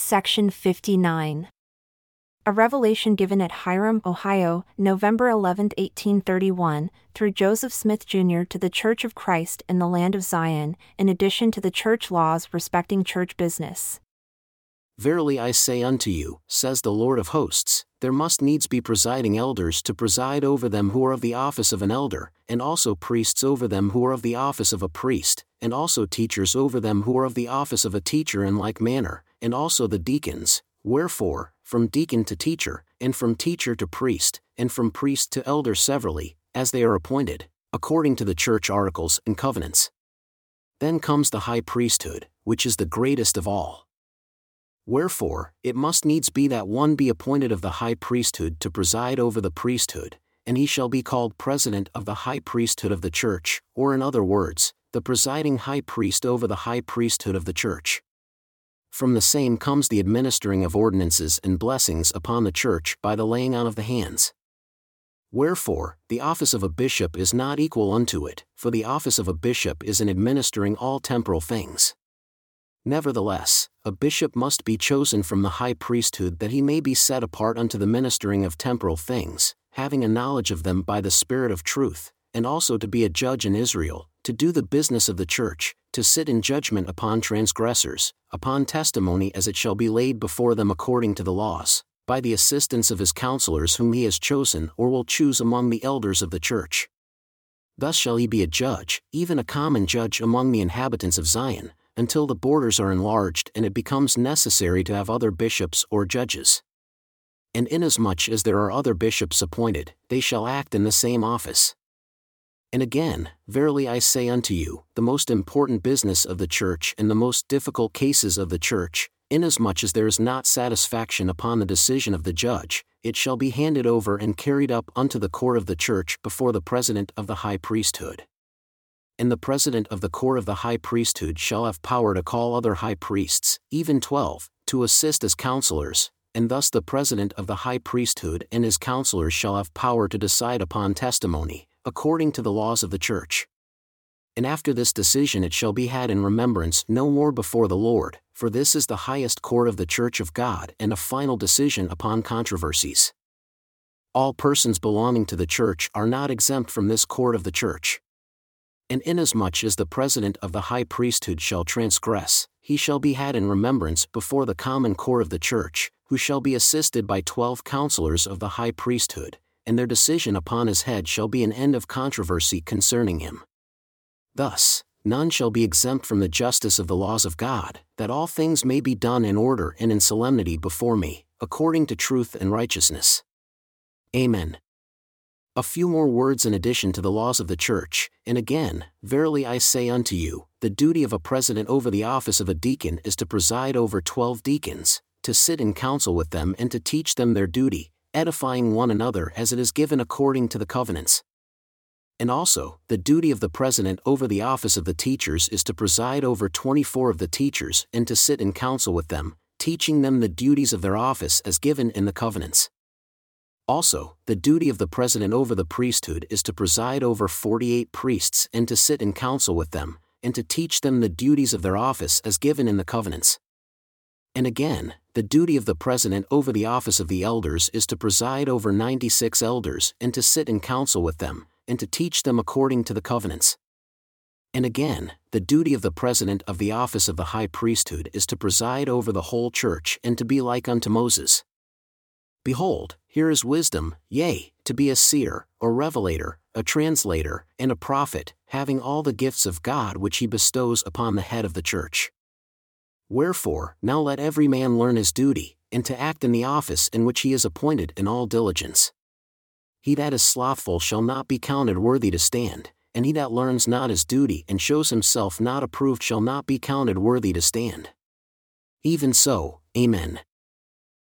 Section 59. A revelation given at Hiram, Ohio, November 11, 1831, through Joseph Smith Jr. to the Church of Christ in the Land of Zion, in addition to the church laws respecting church business. Verily I say unto you, says the Lord of hosts, there must needs be presiding elders to preside over them who are of the office of an elder, and also priests over them who are of the office of a priest, and also teachers over them who are of the office of a teacher in like manner, and also the deacons. Wherefore, from deacon to teacher, and from teacher to priest, and from priest to elder severally, as they are appointed, according to the church articles and covenants. Then comes the high priesthood, which is the greatest of all. Wherefore, it must needs be that one be appointed of the high priesthood to preside over the priesthood, and he shall be called president of the high priesthood of the church, or in other words, the presiding high priest over the high priesthood of the church. From the same comes the administering of ordinances and blessings upon the church by the laying on of the hands. Wherefore, the office of a bishop is not equal unto it, for the office of a bishop is in administering all temporal things. Nevertheless, a bishop must be chosen from the high priesthood that he may be set apart unto the ministering of temporal things, having a knowledge of them by the Spirit of truth, and also to be a judge in Israel, to do the business of the church, to sit in judgment upon transgressors, upon testimony as it shall be laid before them according to the laws, by the assistance of his counselors whom he has chosen or will choose among the elders of the church. Thus shall he be a judge, even a common judge among the inhabitants of Zion, until the borders are enlarged and it becomes necessary to have other bishops or judges. And inasmuch as there are other bishops appointed, they shall act in the same office. And again, verily I say unto you, the most important business of the church and the most difficult cases of the church, inasmuch as there is not satisfaction upon the decision of the judge, it shall be handed over and carried up unto the court of the church before the president of the high priesthood. And the president of the court of the high priesthood shall have power to call other high priests, even twelve, to assist as counselors, and thus the president of the high priesthood and his counselors shall have power to decide upon testimony, according to the laws of the church. And after this decision it shall be had in remembrance no more before the Lord, for this is the highest court of the church of God and a final decision upon controversies. All persons belonging to the church are not exempt from this court of the church. And inasmuch as the president of the high priesthood shall transgress, he shall be had in remembrance before the common court of the church, who shall be assisted by twelve counselors of the high priesthood, and their decision upon his head shall be an end of controversy concerning him. Thus, none shall be exempt from the justice of the laws of God, that all things may be done in order and in solemnity before me, according to truth and righteousness. Amen. A few more words in addition to the laws of the church, and again, verily I say unto you, the duty of a president over the office of a deacon is to preside over twelve deacons, to sit in council with them and to teach them their duty, edifying one another as it is given according to the covenants. And also, the duty of the president over the office of the teachers is to preside over 24 of the teachers and to sit in council with them, teaching them the duties of their office as given in the covenants. Also, the duty of the president over the priesthood is to preside over 48 priests and to sit in council with them, and to teach them the duties of their office as given in the covenants. And again, the duty of the president over the office of the elders is to preside over 96 elders and to sit in council with them, and to teach them according to the covenants. And again, the duty of the president of the office of the high priesthood is to preside over the whole church and to be like unto Moses. Behold, here is wisdom, yea, to be a seer, or revelator, a translator, and a prophet, having all the gifts of God which he bestows upon the head of the church. Wherefore, now let every man learn his duty, and to act in the office in which he is appointed in all diligence. He that is slothful shall not be counted worthy to stand, and he that learns not his duty and shows himself not approved shall not be counted worthy to stand. Even so, Amen.